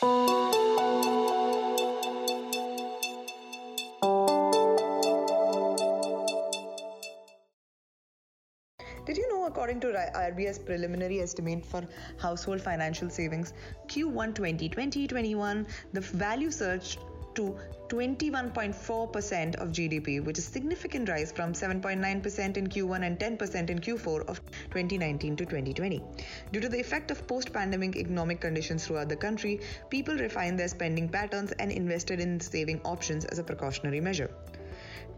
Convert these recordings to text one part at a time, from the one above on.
Did you know, according to RBI's preliminary estimate for household financial savings, Q1 2020-21, the value surged to 21.4% of GDP, which is significant rise from 7.9% in Q1 and 10% in Q4 of 2019 to 2020. Due to the effect of post-pandemic economic conditions throughout the country, people refined their spending patterns and invested in saving options as a precautionary measure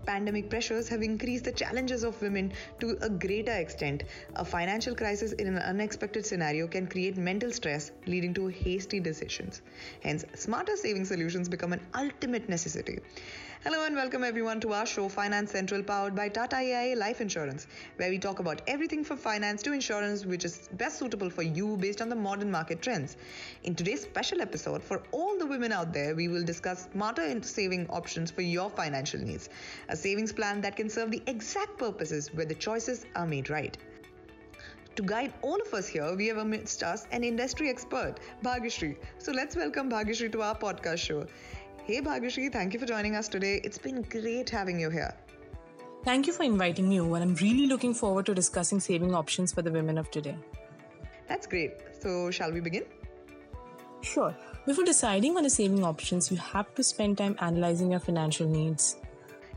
pandemic pressures have increased the challenges of women to a greater extent. A financial crisis in an unexpected scenario can create mental stress, leading to hasty decisions. Hence, smarter saving solutions become an ultimate necessity. Hello and welcome everyone to our show Finance Central powered by Tata AIA Life Insurance, where we talk about everything from finance to insurance which is best suitable for you based on the modern market trends. In today's special episode, for all the women out there, we will discuss smarter saving options for your financial needs. A savings plan that can serve the exact purposes where the choices are made right. To guide all of us here, we have amidst us an industry expert, Bhagyashree. So let's welcome Bhagyashree to our podcast show. Hey Bhagyashree, thank you for joining us today. It's been great having you here. Thank you for inviting me, and I'm really looking forward to discussing saving options for the women of today. That's great. So, shall we begin? Sure. Before deciding on the saving options, you have to spend time analyzing your financial needs.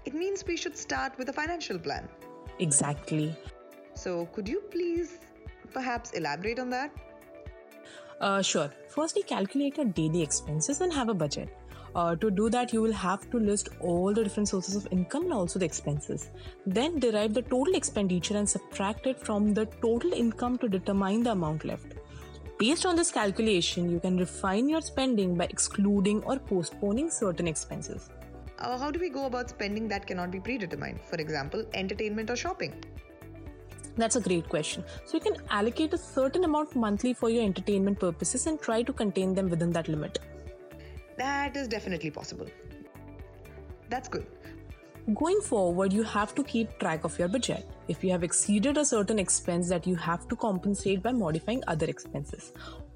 It means we should start with a financial plan. Exactly. So, could you please perhaps elaborate on that? Uh, sure. Firstly, calculate your daily expenses and have a budget. Uh, to do that, you will have to list all the different sources of income and also the expenses. Then derive the total expenditure and subtract it from the total income to determine the amount left. Based on this calculation, you can refine your spending by excluding or postponing certain expenses. Uh, how do we go about spending that cannot be predetermined? For example, entertainment or shopping? That's a great question. So, you can allocate a certain amount monthly for your entertainment purposes and try to contain them within that limit. That is definitely possible. That's good. Going forward, you have to keep track of your budget. If you have exceeded a certain expense, that you have to compensate by modifying other expenses.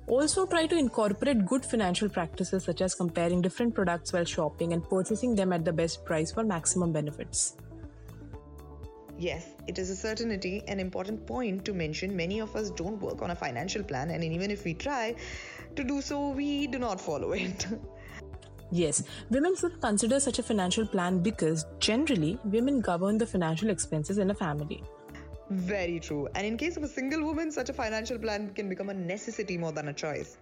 Also, try to incorporate good financial practices such as comparing different products while shopping and purchasing them at the best price for maximum benefits. Yes, it is a certainty, an important point to mention. Many of us don't work on a financial plan, and even if we try to do so, we do not follow it. Yes, women should consider such a financial plan because generally women govern the financial expenses in a family. Very true. And in case of a single woman, such a financial plan can become a necessity more than a choice.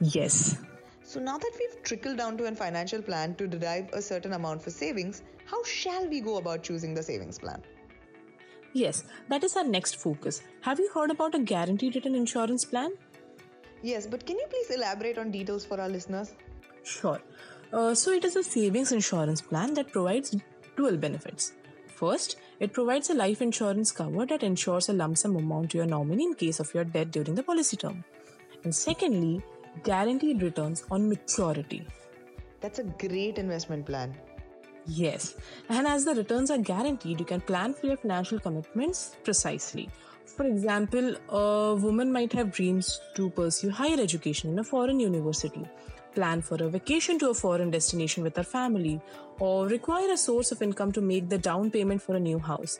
Yes. So now that we've trickled down to a financial plan to derive a certain amount for savings, how shall we go about choosing the savings plan? Yes, that is our next focus. Have you heard about a guaranteed return insurance plan? Yes, but can you please elaborate on details for our listeners? Sure. Uh, so, it is a savings insurance plan that provides dual benefits. First, it provides a life insurance cover that ensures a lump sum amount to your nominee in case of your death during the policy term. And secondly, guaranteed returns on maturity. That's a great investment plan. Yes, and as the returns are guaranteed, you can plan for your financial commitments precisely. For example, a woman might have dreams to pursue higher education in a foreign university plan for a vacation to a foreign destination with her family, or require a source of income to make the down payment for a new house.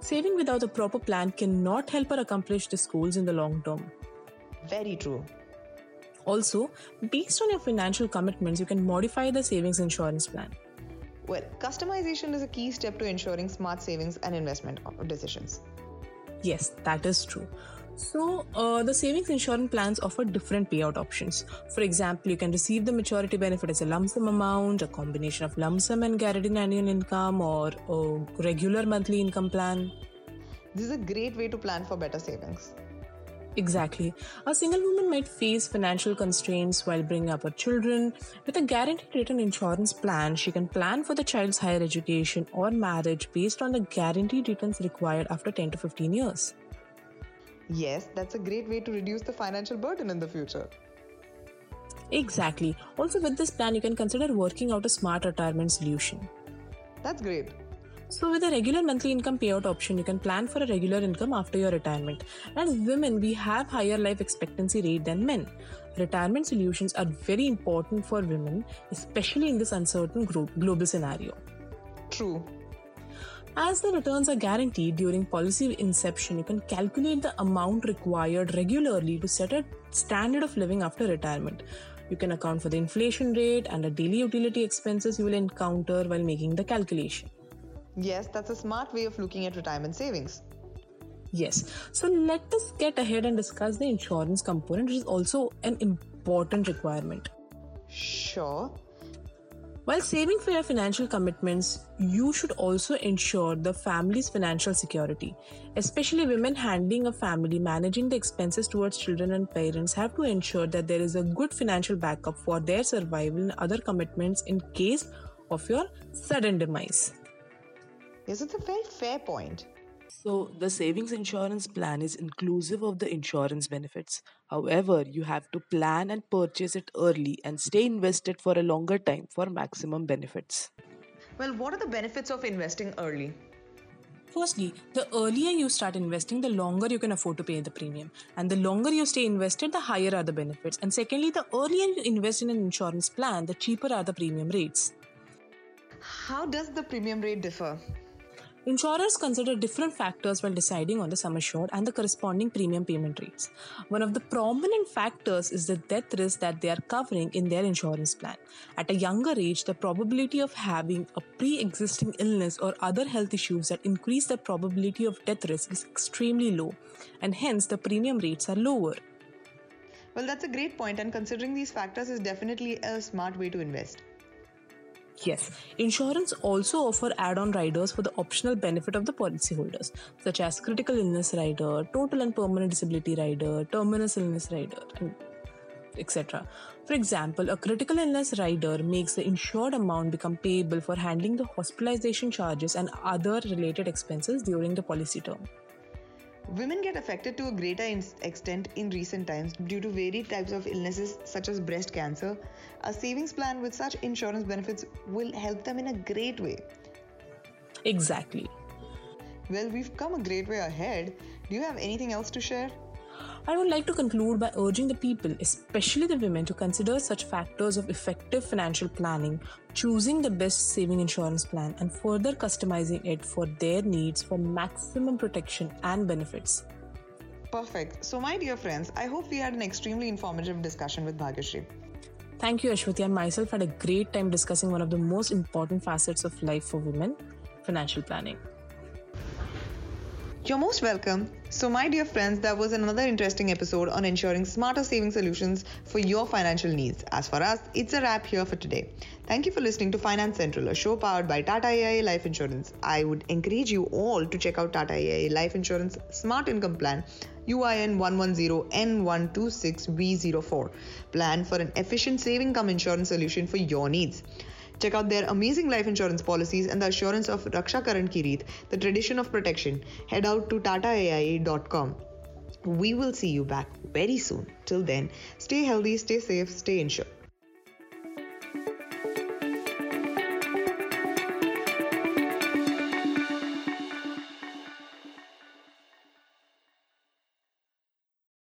Saving without a proper plan cannot help her accomplish the goals in the long term. Very true. Also, based on your financial commitments, you can modify the savings insurance plan. Well, customization is a key step to ensuring smart savings and investment decisions. Yes, that is true. So, uh, the savings insurance plans offer different payout options. For example, you can receive the maturity benefit as a lump sum amount, a combination of lump sum and guaranteed annual income, or a regular monthly income plan. This is a great way to plan for better savings. Exactly. A single woman might face financial constraints while bringing up her children. With a guaranteed return insurance plan, she can plan for the child's higher education or marriage based on the guaranteed returns required after 10 to 15 years. Yes, that's a great way to reduce the financial burden in the future. Exactly. Also, with this plan, you can consider working out a smart retirement solution. That's great. So, with a regular monthly income payout option, you can plan for a regular income after your retirement. As women, we have higher life expectancy rate than men. Retirement solutions are very important for women, especially in this uncertain global scenario. True. As the returns are guaranteed during policy inception, you can calculate the amount required regularly to set a standard of living after retirement. You can account for the inflation rate and the daily utility expenses you will encounter while making the calculation. Yes, that's a smart way of looking at retirement savings. Yes. So let us get ahead and discuss the insurance component, which is also an important requirement. Sure. While saving for your financial commitments, you should also ensure the family's financial security. Especially women handling a family, managing the expenses towards children and parents have to ensure that there is a good financial backup for their survival and other commitments in case of your sudden demise. Yes, it's a very fair point. So, the savings insurance plan is inclusive of the insurance benefits. However, you have to plan and purchase it early and stay invested for a longer time for maximum benefits. Well, what are the benefits of investing early? Firstly, the earlier you start investing, the longer you can afford to pay the premium. And the longer you stay invested, the higher are the benefits. And secondly, the earlier you invest in an insurance plan, the cheaper are the premium rates. How does the premium rate differ? Insurers consider different factors while deciding on the sum assured and the corresponding premium payment rates. One of the prominent factors is the death risk that they are covering in their insurance plan. At a younger age, the probability of having a pre existing illness or other health issues that increase the probability of death risk is extremely low, and hence the premium rates are lower. Well, that's a great point, and considering these factors is definitely a smart way to invest. Yes, insurance also offer add-on riders for the optional benefit of the policyholders, such as critical illness rider, total and permanent disability rider, terminal illness rider, etc. For example, a critical illness rider makes the insured amount become payable for handling the hospitalization charges and other related expenses during the policy term. Women get affected to a greater extent in recent times due to varied types of illnesses such as breast cancer. A savings plan with such insurance benefits will help them in a great way. Exactly. Well, we've come a great way ahead. Do you have anything else to share? I would like to conclude by urging the people, especially the women, to consider such factors of effective financial planning, choosing the best saving insurance plan, and further customizing it for their needs for maximum protection and benefits. Perfect. So, my dear friends, I hope we had an extremely informative discussion with Bhagyashree. Thank you, Ashwati. I myself had a great time discussing one of the most important facets of life for women financial planning. You're most welcome. So, my dear friends, that was another interesting episode on ensuring smarter saving solutions for your financial needs. As for us, it's a wrap here for today. Thank you for listening to Finance Central, a show powered by Tata AIA Life Insurance. I would encourage you all to check out Tata AIA Life Insurance Smart Income Plan. UIN 110N126V04 plan for an efficient saving come insurance solution for your needs. Check out their amazing life insurance policies and the assurance of Raksha Karan Kirit, the tradition of protection. Head out to tataaia.com. We will see you back very soon. Till then, stay healthy, stay safe, stay insured.